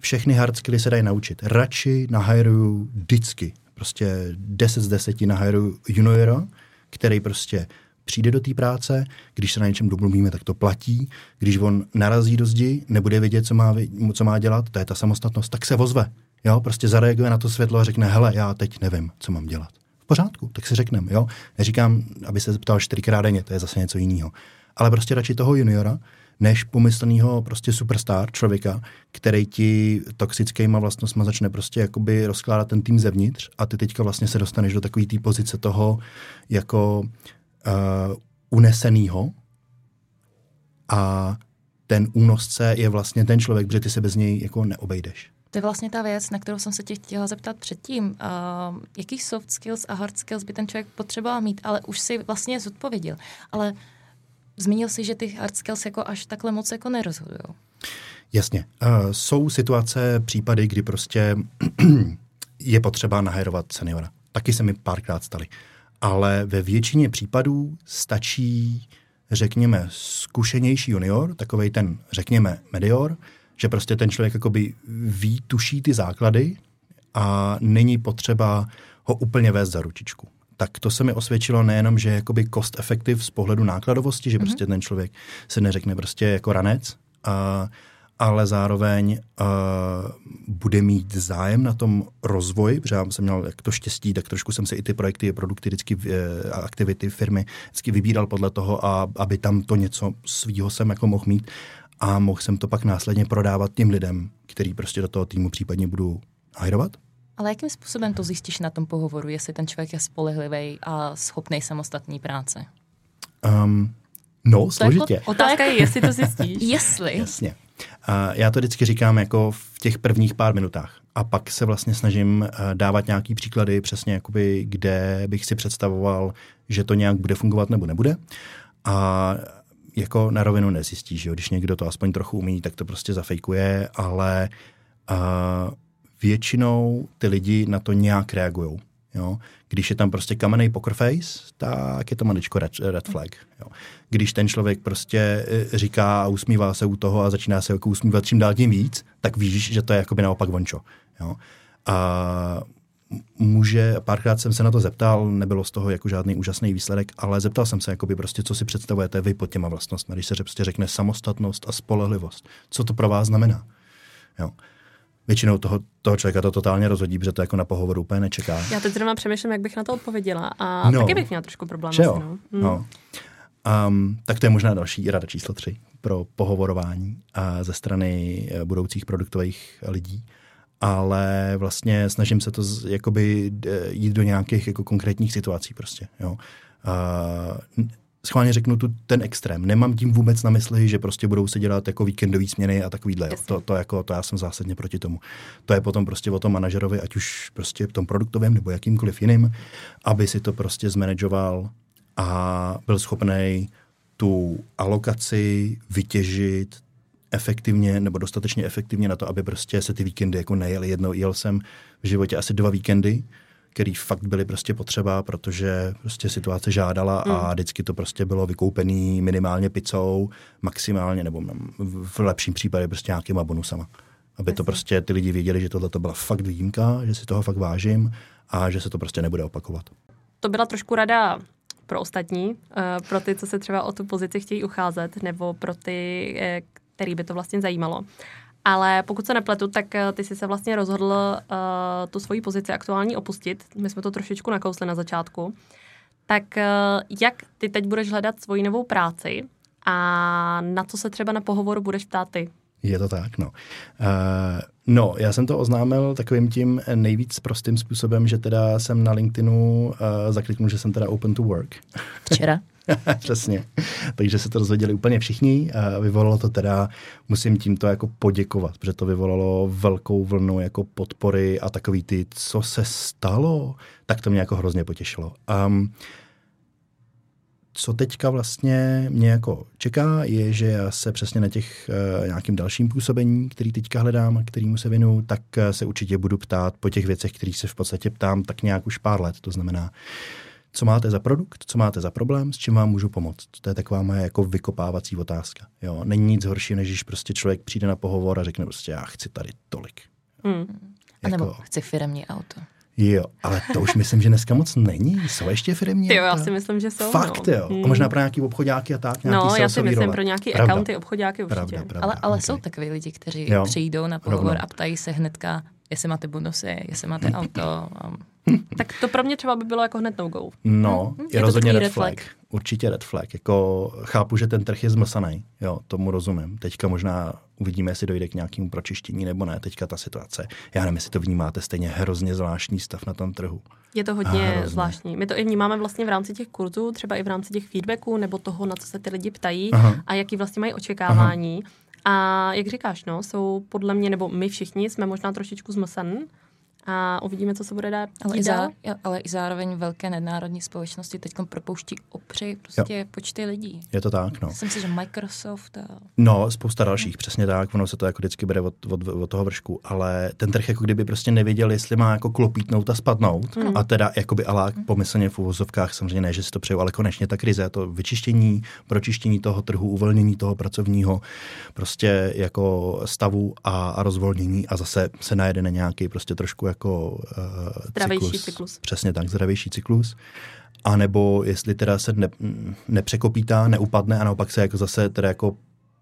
všechny hard skilly se dají naučit. Radši nahajruju vždycky, prostě 10 z 10 nahajruju juniora, který prostě přijde do té práce, když se na něčem domluvíme, tak to platí. Když on narazí do zdi, nebude vědět, co má, co má dělat, to je ta samostatnost, tak se ozve. Jo, prostě zareaguje na to světlo a řekne, hele, já teď nevím, co mám dělat. V pořádku, tak si řekneme, jo. Neříkám, aby se zeptal čtyřikrát denně, to je zase něco jiného. Ale prostě radši toho juniora, než pomyslného prostě superstar člověka, který ti toxickýma vlastnostma začne prostě jakoby rozkládat ten tým zevnitř a ty teďka vlastně se dostaneš do takové té pozice toho jako unesenýho a ten únosce je vlastně ten člověk, protože ty se bez něj jako neobejdeš. To je vlastně ta věc, na kterou jsem se tě chtěla zeptat předtím. Uh, jaký soft skills a hard skills by ten člověk potřeboval mít, ale už si vlastně zodpověděl. Ale zmínil si, že ty hard skills jako až takhle moc jako nerozhodují. Jasně. Uh, jsou situace, případy, kdy prostě je potřeba nahajrovat seniora. Taky se mi párkrát staly. Ale ve většině případů stačí, řekněme, zkušenější junior, takovej ten, řekněme, medior, že prostě ten člověk jakoby ví, tuší ty základy a není potřeba ho úplně vést za ručičku. Tak to se mi osvědčilo nejenom, že je jakoby cost effective z pohledu nákladovosti, že mm-hmm. prostě ten člověk se neřekne prostě jako ranec, a, ale zároveň uh, bude mít zájem na tom rozvoji, protože já jsem měl jak to štěstí, tak trošku jsem si i ty projekty, produkty, vždycky uh, aktivity firmy vždycky vybíral podle toho, a, aby tam to něco svýho jsem jako mohl mít a mohl jsem to pak následně prodávat těm lidem, který prostě do toho týmu případně budu hajrovat. Ale jakým způsobem to zjistíš na tom pohovoru, jestli ten člověk je spolehlivý a schopný samostatný práce? Um, no, To je složitě. jako- Otázka je, jestli to zjistíš. Jestli. Jasně. A já to vždycky říkám jako v těch prvních pár minutách. a pak se vlastně snažím eh, dávat nějaký příklady přesně, jakoby, kde bych si představoval, že to nějak bude fungovat nebo nebude. A jako na rovinu nezjistí, že jo? když někdo to aspoň trochu umí, tak to prostě zafejkuje, ale uh, většinou ty lidi na to nějak reagují. Jo? Když je tam prostě kamenný poker face, tak je to maličko red, red flag. Jo? Když ten člověk prostě eh, říká a usmívá se u toho a začíná se jako usmívat čím dál tím víc, tak víš, že to je jakoby naopak vončo. Jo? A může, párkrát jsem se na to zeptal, nebylo z toho jako žádný úžasný výsledek, ale zeptal jsem se, jakoby prostě, co si představujete vy pod těma vlastnostmi, když se prostě řekne samostatnost a spolehlivost. Co to pro vás znamená? Jo většinou toho, toho člověka to totálně rozhodí, protože to jako na pohovoru úplně nečeká. Já teď zrovna přemýšlím, jak bych na to odpověděla a no, taky bych měla trošku problém. Že jo? No. Mm. no. Um, tak to je možná další rada číslo tři pro pohovorování a ze strany eh, budoucích produktových lidí. Ale vlastně snažím se to z, jakoby jít do nějakých jako konkrétních situací prostě. Jo. Uh, schválně řeknu tu ten extrém. Nemám tím vůbec na mysli, že prostě budou se dělat jako víkendové směny a takovýhle. Jo. To, to, jako, to já jsem zásadně proti tomu. To je potom prostě o tom manažerovi, ať už prostě v tom produktovém nebo jakýmkoliv jiným, aby si to prostě zmanežoval a byl schopný tu alokaci vytěžit efektivně nebo dostatečně efektivně na to, aby prostě se ty víkendy jako nejeli jednou. Jel jsem v životě asi dva víkendy, který fakt byly prostě potřeba, protože prostě situace žádala mm. a hmm. vždycky to prostě bylo vykoupený minimálně pizzou, maximálně, nebo v lepším případě prostě nějakýma bonusama. Aby to prostě ty lidi věděli, že tohle to byla fakt výjimka, že si toho fakt vážím a že se to prostě nebude opakovat. To byla trošku rada pro ostatní, eh, pro ty, co se třeba o tu pozici chtějí ucházet, nebo pro ty, eh, který by to vlastně zajímalo. Ale pokud se nepletu, tak eh, ty jsi se vlastně rozhodl uh, tu svoji pozici aktuální opustit. My jsme to trošičku nakousli na začátku. Tak uh, jak ty teď budeš hledat svoji novou práci a na co se třeba na pohovoru budeš ptát ty? Je to tak, no. Uh, no, já jsem to oznámil takovým tím nejvíc prostým způsobem, že teda jsem na LinkedInu uh, zakliknul, že jsem teda open to work. Včera? Přesně. Takže se to rozvěděli úplně všichni. A vyvolalo to teda, musím tímto jako poděkovat, protože to vyvolalo velkou vlnu jako podpory a takový ty, co se stalo, tak to mě jako hrozně potěšilo. Um, co teďka vlastně mě jako čeká, je, že já se přesně na těch uh, nějakým dalším působení, který teďka hledám a kterýmu se věnu, tak uh, se určitě budu ptát po těch věcech, kterých se v podstatě ptám tak nějak už pár let. To znamená, co máte za produkt, co máte za problém, s čím vám můžu pomoct. To je taková moje jako vykopávací otázka. Jo, není nic horší, než když prostě člověk přijde na pohovor a řekne prostě, já chci tady tolik. Hmm. Jako... A nebo chci firmní auto. Jo, ale to už myslím, že dneska moc není. Jsou ještě firmy? Jo, já si myslím, že jsou. Fakt, no. jo. Hmm. A možná pro nějaký obchodáky a tak, nějaký No, já si myslím role. pro nějaký pravda. accounty, obchodáky určitě. Pravda, pravda, ale, ale okay. jsou takový lidi, kteří jo. přijdou na pohovor Rovno. a ptají se hnedka, jestli máte bonusy, jestli máte auto. tak to pro mě třeba by bylo jako hned no go. No, hmm? je, je rozhodně red flag. flag. Určitě red flag. Jako chápu, že ten trh je zmlsaný. Jo, tomu rozumím. Teďka možná uvidíme, jestli dojde k nějakému pročištění nebo ne. Teďka ta situace. Já nevím, jestli to vnímáte stejně hrozně zvláštní stav na tom trhu. Je to hodně hrozně. zvláštní. My to i vnímáme vlastně v rámci těch kurzů, třeba i v rámci těch feedbacků nebo toho, na co se ty lidi ptají Aha. a jaký vlastně mají očekávání. Aha. A jak říkáš, no, jsou podle mě, nebo my všichni jsme možná trošičku zmlsen, a uvidíme, co se bude dát ale i, zá, ale i zároveň velké nadnárodní společnosti teď propouští opři prostě jo. počty lidí. Je to tak, no. Myslím si, že Microsoft a... No, spousta dalších, přesně tak, ono se to jako vždycky bere od, od, od toho vršku, ale ten trh jako kdyby prostě nevěděl, jestli má jako klopítnout a spadnout mm. a teda jakoby alá mm. pomyslně v uvozovkách, samozřejmě ne, že si to přeju, ale konečně ta krize, to vyčištění, pročištění toho trhu, uvolnění toho pracovního prostě jako stavu a, a rozvolnění a zase se najede na nějaký prostě trošku jako uh, zdravější cyklus. cyklus. Přesně tak, zdravější cyklus. A nebo jestli teda se ne, nepřekopítá, neupadne a naopak se jako zase teda jako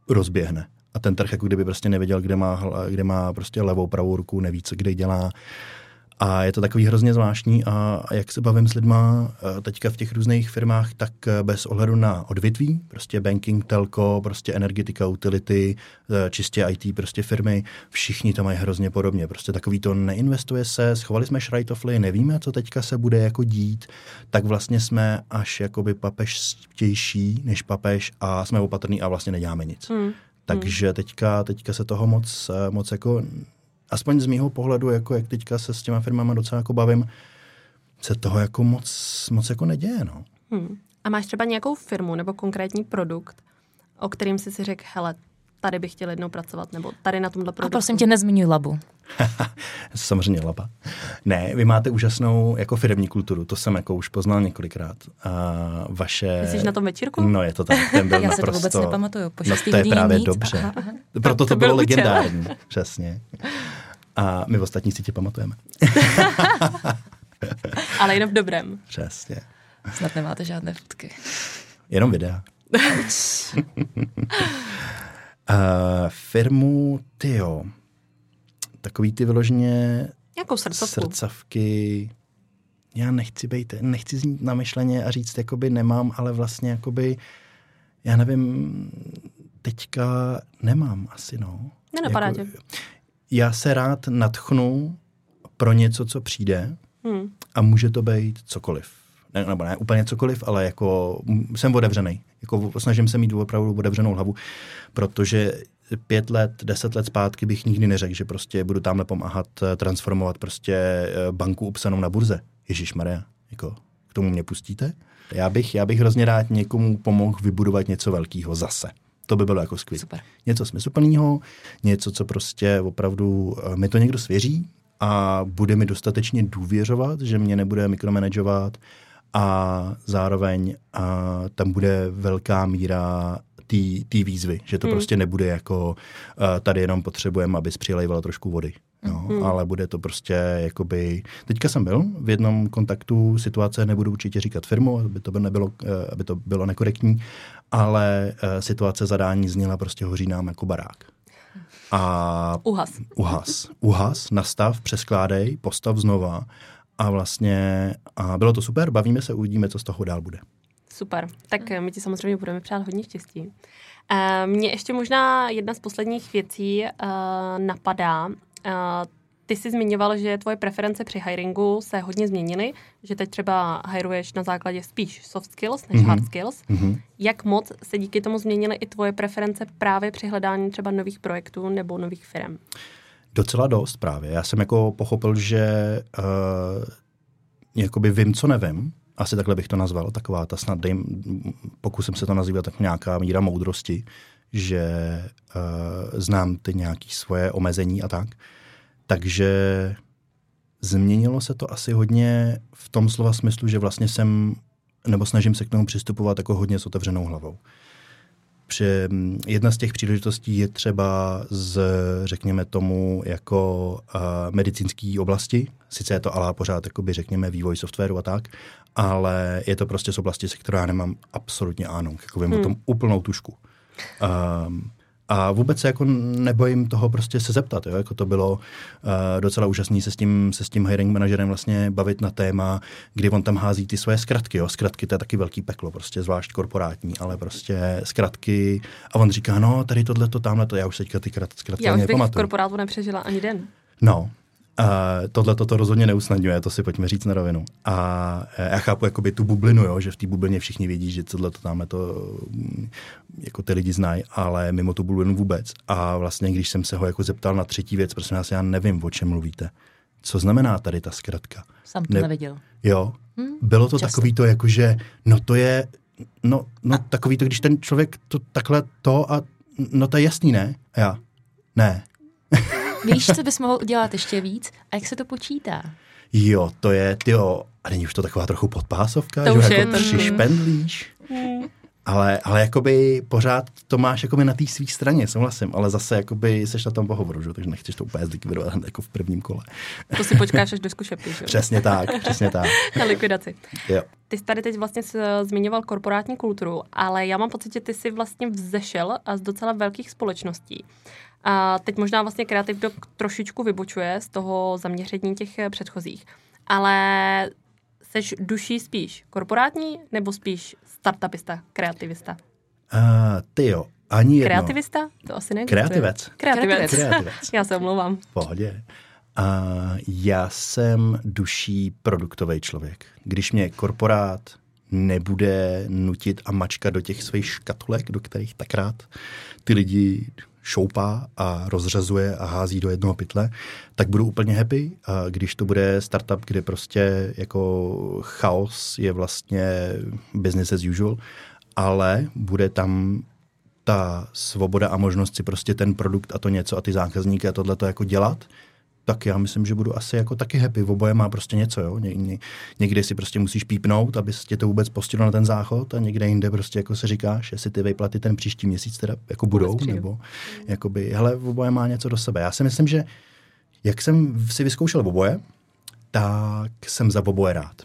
rozběhne. A ten trh jako kdyby prostě nevěděl, kde má, kde má prostě levou, pravou ruku, neví, co kde dělá. A je to takový hrozně zvláštní a jak se bavím s lidma eh, teďka v těch různých firmách, tak eh, bez ohledu na odvětví, prostě banking, telco, prostě energetika, utility, eh, čistě IT prostě firmy, všichni to mají hrozně podobně. Prostě takový to neinvestuje se, schovali jsme šrajtofly, nevíme, co teďka se bude jako dít, tak vlastně jsme až jakoby papežštější než papež a jsme opatrní a vlastně neděláme nic. Hmm. Takže teďka, teďka se toho moc, moc jako aspoň z mýho pohledu, jako jak teďka se s těma firmama docela jako bavím, se toho jako moc, moc jako neděje, no. Hmm. A máš třeba nějakou firmu nebo konkrétní produkt, o kterým jsi si řekl, hele, tady bych chtěl jednou pracovat, nebo tady na tomhle produktu. A prosím tě, nezmiňuj labu. Samozřejmě lapa. Ne, vy máte úžasnou jako firmní kulturu, to jsem jako už poznal několikrát. A vaše... Jsi na tom večírku? No je to tak, ten byl Já naprosto... se to vůbec nepamatuju, po no, to je právě nic. dobře. Aha, aha. Proto to, to bylo byl legendární, přesně. A my v ostatní si tě pamatujeme. Ale jenom v dobrém. Přesně. Snad nemáte žádné fotky. Jenom videa. Uh, firmu, tyjo, takový ty vyloženě Jakou srdcovku? srdcavky, já nechci být, nechci znít namyšleně a říct, jakoby nemám, ale vlastně jakoby, já nevím, teďka nemám asi, no. Nenapadá jako, tě. Já se rád natchnu pro něco, co přijde Hmm. a může to být cokoliv. Ne, nebo ne úplně cokoliv, ale jako jsem otevřený. Jako snažím se mít opravdu otevřenou hlavu, protože pět let, deset let zpátky bych nikdy neřekl, že prostě budu tamhle pomáhat eh, transformovat prostě eh, banku upsanou na burze. Ježíš Maria, jako k tomu mě pustíte? Já bych, já bych hrozně rád někomu pomohl vybudovat něco velkého zase. To by bylo jako skvělé. Něco smysluplného, něco, co prostě opravdu eh, mi to někdo svěří a bude mi dostatečně důvěřovat, že mě nebude mikromanagovat a zároveň a tam bude velká míra té výzvy, že to hmm. prostě nebude jako uh, tady jenom potřebujeme, aby přilejvala trošku vody. No, hmm. Ale bude to prostě jakoby... Teďka jsem byl v jednom kontaktu, situace nebudu určitě říkat firmu, aby to nebylo, uh, aby to bylo nekorektní, ale uh, situace zadání zněla prostě hoří nám jako barák. A Uhas. uhas. Uhas, nastav, přeskládej, postav znova a vlastně a bylo to super, bavíme se, uvidíme, co z toho dál bude. Super. Tak eh, my ti samozřejmě budeme přát hodně štěstí. Eh, Mně ještě možná jedna z posledních věcí eh, napadá. Ty jsi zmiňoval, že tvoje preference při hiringu se hodně změnily, že teď třeba hiruješ na základě spíš soft skills než Mhm. hard skills. Mhm. Jak moc se díky tomu změnily i tvoje preference právě při hledání třeba nových projektů nebo nových firm? Docela dost právě. Já jsem jako pochopil, že uh, jakoby vím, co nevím. Asi takhle bych to nazval. Taková ta snad, dejm, pokusím se to nazývat tak nějaká míra moudrosti, že uh, znám ty nějaké svoje omezení a tak. Takže změnilo se to asi hodně v tom slova smyslu, že vlastně jsem, nebo snažím se k tomu přistupovat jako hodně s otevřenou hlavou. Při, jedna z těch příležitostí je třeba z, řekněme tomu, jako uh, medicínské oblasti. Sice je to ale pořád, jakoby, řekněme, vývoj softwaru a tak, ale je to prostě z oblasti, se kterou já nemám absolutně ánou. Jako vím hmm. o tom úplnou tušku. Um, a vůbec se jako nebojím toho prostě se zeptat. Jo? Jako to bylo uh, docela úžasný se s, tím, se s tím hiring manažerem vlastně bavit na téma, kdy on tam hází ty svoje zkratky. Jo? Zkratky to je taky velký peklo, prostě zvlášť korporátní, ale prostě zkratky. A on říká, no tady tohle, to, tamhle to, já už teďka ty krat- zkratky Já už bych v korporátu nepřežila ani den. No, Uh, tohle to rozhodně neusnadňuje, to si pojďme říct na rovinu. A uh, já chápu jakoby tu bublinu, jo, že v té bublině všichni vědí, že tohle to tamhle to mm, jako ty lidi znají, ale mimo tu bublinu vůbec. A vlastně, když jsem se ho jako zeptal na třetí věc, prosím vás, já nevím, o čem mluvíte. Co znamená tady ta zkratka? Sam to Ne- neviděl. Jo, Hmm, bylo to často. takový to, jako že no to je, no, no takový to, když ten člověk to takhle to a no to je jasný, ne? A já, ne. Víš, co bys mohl udělat ještě víc? A jak se to počítá? Jo, to je, tyjo, a není už to taková trochu podpásovka, To že už ho je jako to- přišpendlíš. Ale, ale jakoby pořád to máš jakoby na té své straně, souhlasím, ale zase jakoby seš na tom pohovoru, že? takže nechceš to úplně zlikvidovat jako v prvním kole. To si počkáš až do zkušebky, že? jo? Přesně tak, přesně tak. Na likvidaci. Jo. Ty jsi tady teď vlastně zmiňoval korporátní kulturu, ale já mám pocit, že ty jsi vlastně vzešel a z docela velkých společností. A teď možná vlastně Creative Dog trošičku vybočuje z toho zaměření těch eh, předchozích, ale seš duší spíš korporátní nebo spíš startupista, kreativista? Uh, ty jo, ani jedno. Kreativista? To asi neexistuje. Kreativec. Kreativec. Kreativec. Já se omlouvám. V pohodě. A já jsem duší produktový člověk. Když mě korporát nebude nutit a mačkat do těch svých škatulek, do kterých tak rád ty lidi šoupá a rozřazuje a hází do jednoho pytle, tak budu úplně happy. A když to bude startup, kde prostě jako chaos je vlastně business as usual, ale bude tam ta svoboda a možnost si prostě ten produkt a to něco a ty zákazníky a tohle to jako dělat, tak já myslím, že budu asi jako taky happy. V oboje má prostě něco, jo. Ně, ně, někdy si prostě musíš pípnout, aby tě to vůbec postihlo na ten záchod a někde jinde prostě jako se říkáš, jestli ty vejplaty ten příští měsíc teda jako budou, nebo jakoby, hele, v oboje má něco do sebe. Já si myslím, že jak jsem si vyzkoušel v oboje, tak jsem za oboje rád.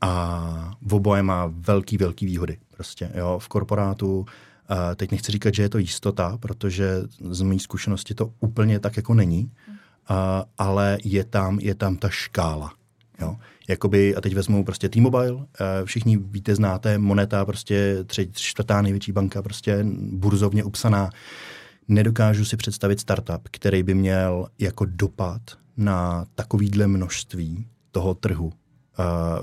A v oboje má velký, velký výhody. Prostě, jo, v korporátu a teď nechci říkat, že je to jistota, protože z mé zkušenosti to úplně tak jako není, ale je tam, je tam ta škála. Jo. Jakoby, a teď vezmu prostě T-Mobile, všichni víte, znáte, Moneta, prostě třetí, čtvrtá největší banka, prostě burzovně upsaná. Nedokážu si představit startup, který by měl jako dopad na takovýhle množství toho trhu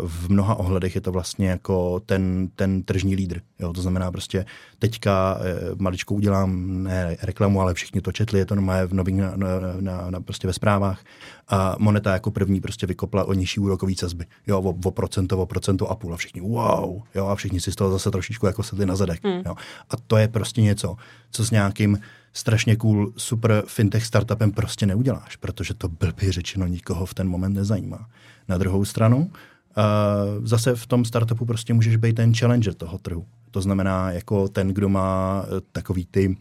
v mnoha ohledech je to vlastně jako ten, ten tržní lídr. Jo? To znamená prostě teďka eh, maličko udělám ne reklamu, ale všichni to četli, je to normálně v novin, na, na, na, na, prostě ve zprávách. A Moneta jako první prostě vykopla o nižší úrokový sazby. Jo, o, o procento, o procento a půl a všichni wow. Jo, a všichni si z toho zase trošičku jako sedli na zadek. Hmm. Jo. A to je prostě něco, co s nějakým strašně cool super fintech startupem prostě neuděláš, protože to blbě řečeno nikoho v ten moment nezajímá. Na druhou stranu, uh, zase v tom startupu prostě můžeš být ten challenger toho trhu. To znamená jako ten, kdo má eh, takový ty uh,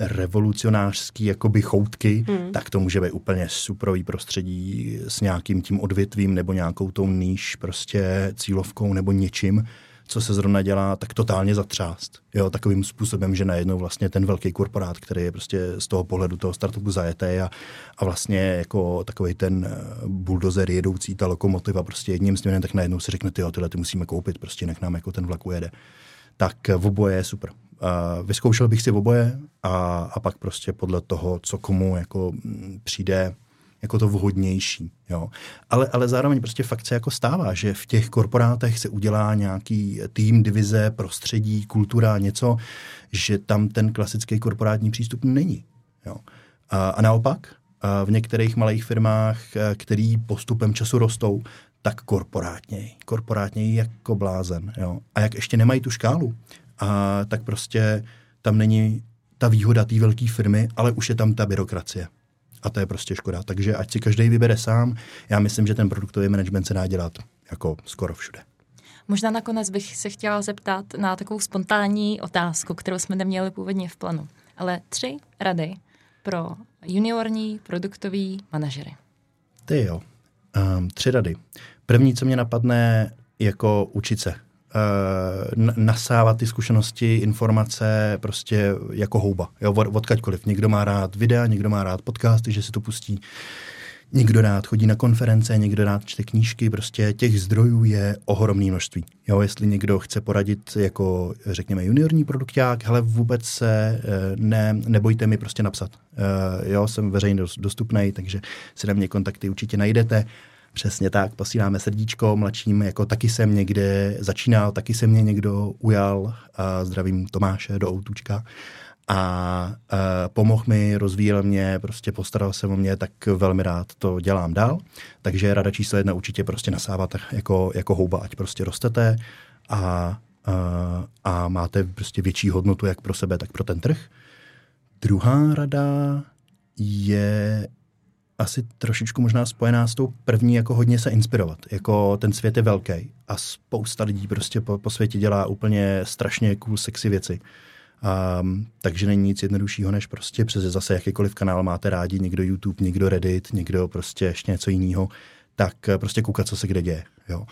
revolucionářský jakoby choutky, hmm. tak to může být úplně suprový prostředí s nějakým tím odvětvím nebo nějakou tou níž prostě cílovkou nebo něčím, co se zrovna dělá, tak totálně zatřást. Jo, takovým způsobem, že najednou vlastně ten velký korporát, který je prostě z toho pohledu toho startupu zajetý a, a vlastně jako takový ten eh, buldozer jedoucí, ta lokomotiva prostě jedním směrem, tak najednou si řekne, ty tyhle ty musíme koupit, prostě nech nám jako ten vlak ujede. Tak v oboje je super. Uh, vyzkoušel bych si v oboje a, a pak prostě podle toho, co komu jako mm, přijde, jako to vhodnější. Jo. Ale, ale zároveň prostě fakt se jako stává, že v těch korporátech se udělá nějaký tým, divize, prostředí, kultura, něco, že tam ten klasický korporátní přístup není. Jo. A, a naopak, a v některých malých firmách, který postupem času rostou, tak korporátněji. Korporátněji jako blázen. Jo. A jak ještě nemají tu škálu, a tak prostě tam není ta výhoda té velké firmy, ale už je tam ta byrokracie. A to je prostě škoda. Takže ať si každý vybere sám, já myslím, že ten produktový management se dá dělat jako skoro všude. Možná nakonec bych se chtěla zeptat na takovou spontánní otázku, kterou jsme neměli původně v plánu. Ale tři rady pro juniorní produktový manažery. Ty jo. Um, tři rady. První, co mě napadne, jako učit se uh, nasávat ty zkušenosti, informace prostě jako houba, jo, od, odkaďkoliv. Někdo má rád videa, někdo má rád podcasty, že si to pustí. Někdo rád chodí na konference, někdo rád čte knížky, prostě těch zdrojů je ohromné množství. Jo, jestli někdo chce poradit jako, řekněme, juniorní produkták, ale vůbec se eh, ne, nebojte mi prostě napsat. Uh, jo, jsem veřejně dostupný, takže si na mě kontakty určitě najdete. Přesně tak, posíláme srdíčko mladším, jako taky jsem někde začínal, taky se mě někdo ujal, a zdravím Tomáše do Outučka a, a pomohl mi, rozvíjel mě, prostě postaral se o mě, tak velmi rád to dělám dál. Takže rada číslo jedna určitě prostě nasávat jako, jako houba, ať prostě rostete a, a, a máte prostě větší hodnotu jak pro sebe, tak pro ten trh. Druhá rada je asi trošičku možná spojená s tou první, jako hodně se inspirovat. Jako ten svět je velký a spousta lidí prostě po, po světě dělá úplně strašně cool, sexy věci. Um, takže není nic jednoduššího, než prostě přes zase jakýkoliv kanál máte rádi, někdo YouTube, někdo Reddit, někdo prostě ještě něco jiného, tak prostě koukat, co se kde děje. Jo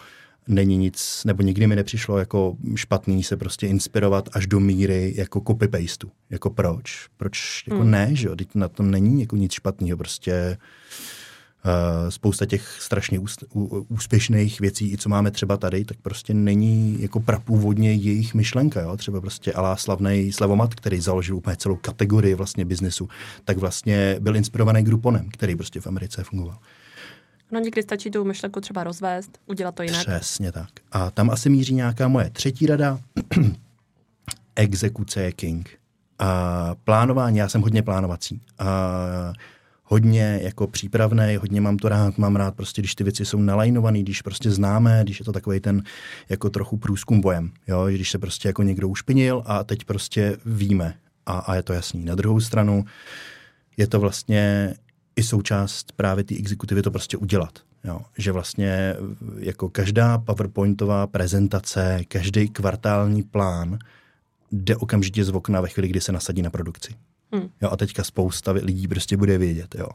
není nic, nebo nikdy mi nepřišlo jako špatný se prostě inspirovat až do míry jako copy-pasteu. Jako proč? Proč jako mm. ne, že jo? Teď na tom není jako nic špatného, prostě uh, spousta těch strašně ús, ú, úspěšných věcí, i co máme třeba tady, tak prostě není jako prapůvodně jejich myšlenka, jo? Třeba prostě Alá slavný Slavomat, který založil úplně celou kategorii vlastně biznesu, tak vlastně byl inspirovaný Grouponem, který prostě v Americe fungoval. No někdy stačí tu myšlenku třeba rozvést, udělat to jinak. Přesně tak. A tam asi míří nějaká moje třetí rada. Exekuce je king. A plánování, já jsem hodně plánovací. A hodně jako přípravný, hodně mám to rád, mám rád prostě, když ty věci jsou nalajnované, když prostě známe, když je to takový ten jako trochu průzkum bojem, jo, když se prostě jako někdo ušpinil a teď prostě víme a, a je to jasný. Na druhou stranu je to vlastně i součást právě té exekutivy to prostě udělat. Jo, že vlastně jako každá PowerPointová prezentace, každý kvartální plán jde okamžitě z okna ve chvíli, kdy se nasadí na produkci. Hmm. Jo, a teďka spousta lidí prostě bude vědět. Jo.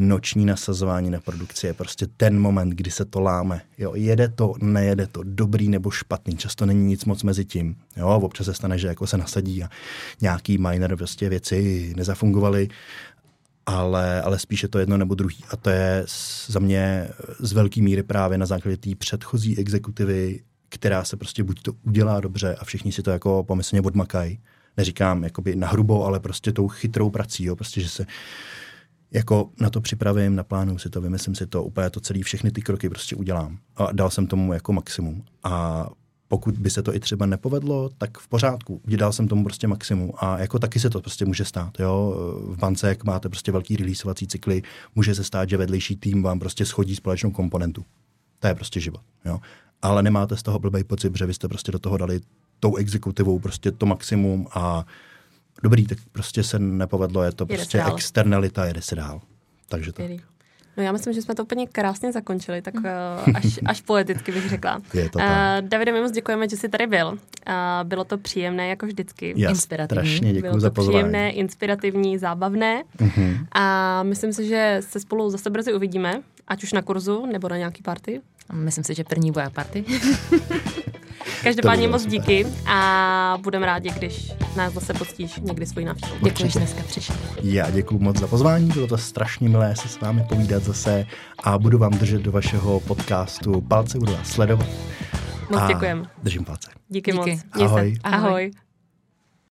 Noční nasazování na produkci je prostě ten moment, kdy se to láme. Jo, jede to, nejede to, dobrý nebo špatný, často není nic moc mezi tím. Jo, občas se stane, že jako se nasadí a nějaký minor prostě věci nezafungovaly, ale, ale spíše to jedno nebo druhý. A to je za mě z velké míry právě na základě té předchozí exekutivy, která se prostě buď to udělá dobře a všichni si to jako pomyslně odmakají, neříkám jakoby na hrubo, ale prostě tou chytrou prací, jo, prostě, že se jako na to připravím, naplánuju si to, vymyslím si to, úplně to celý, všechny ty kroky prostě udělám. A dal jsem tomu jako maximum. A pokud by se to i třeba nepovedlo, tak v pořádku. Udělal jsem tomu prostě maximum. A jako taky se to prostě může stát. Jo? V bance, jak máte prostě velký releaseovací cykly, může se stát, že vedlejší tým vám prostě schodí společnou komponentu. To je prostě život. Jo? Ale nemáte z toho blbý pocit, že vy jste prostě do toho dali tou exekutivou prostě to maximum a dobrý, tak prostě se nepovedlo, je to jede prostě externalita, jede se dál. Takže tak. No já myslím, že jsme to úplně krásně zakončili, tak uh, až, až poeticky bych řekla. Je to tak. Uh, Davide, my moc děkujeme, že jsi tady byl. Uh, bylo to příjemné, jako vždycky. Já inspirativní. děkuji bylo za pozvání. příjemné, inspirativní, zábavné. Uh-huh. A myslím si, že se spolu zase brzy uvidíme, ať už na kurzu, nebo na nějaký party. Myslím si, že první bude party. Každopádně moc díky a budeme rádi, když nás zase poctíš někdy svůj návštěvu. Děkuji, že dneska přišel. Já děkuji moc za pozvání, bylo to strašně milé se s vámi povídat zase a budu vám držet do vašeho podcastu palce, budu vás sledovat. Moc děkujem. Držím palce. Díky, díky. moc. Ahoj. Ahoj. Ahoj.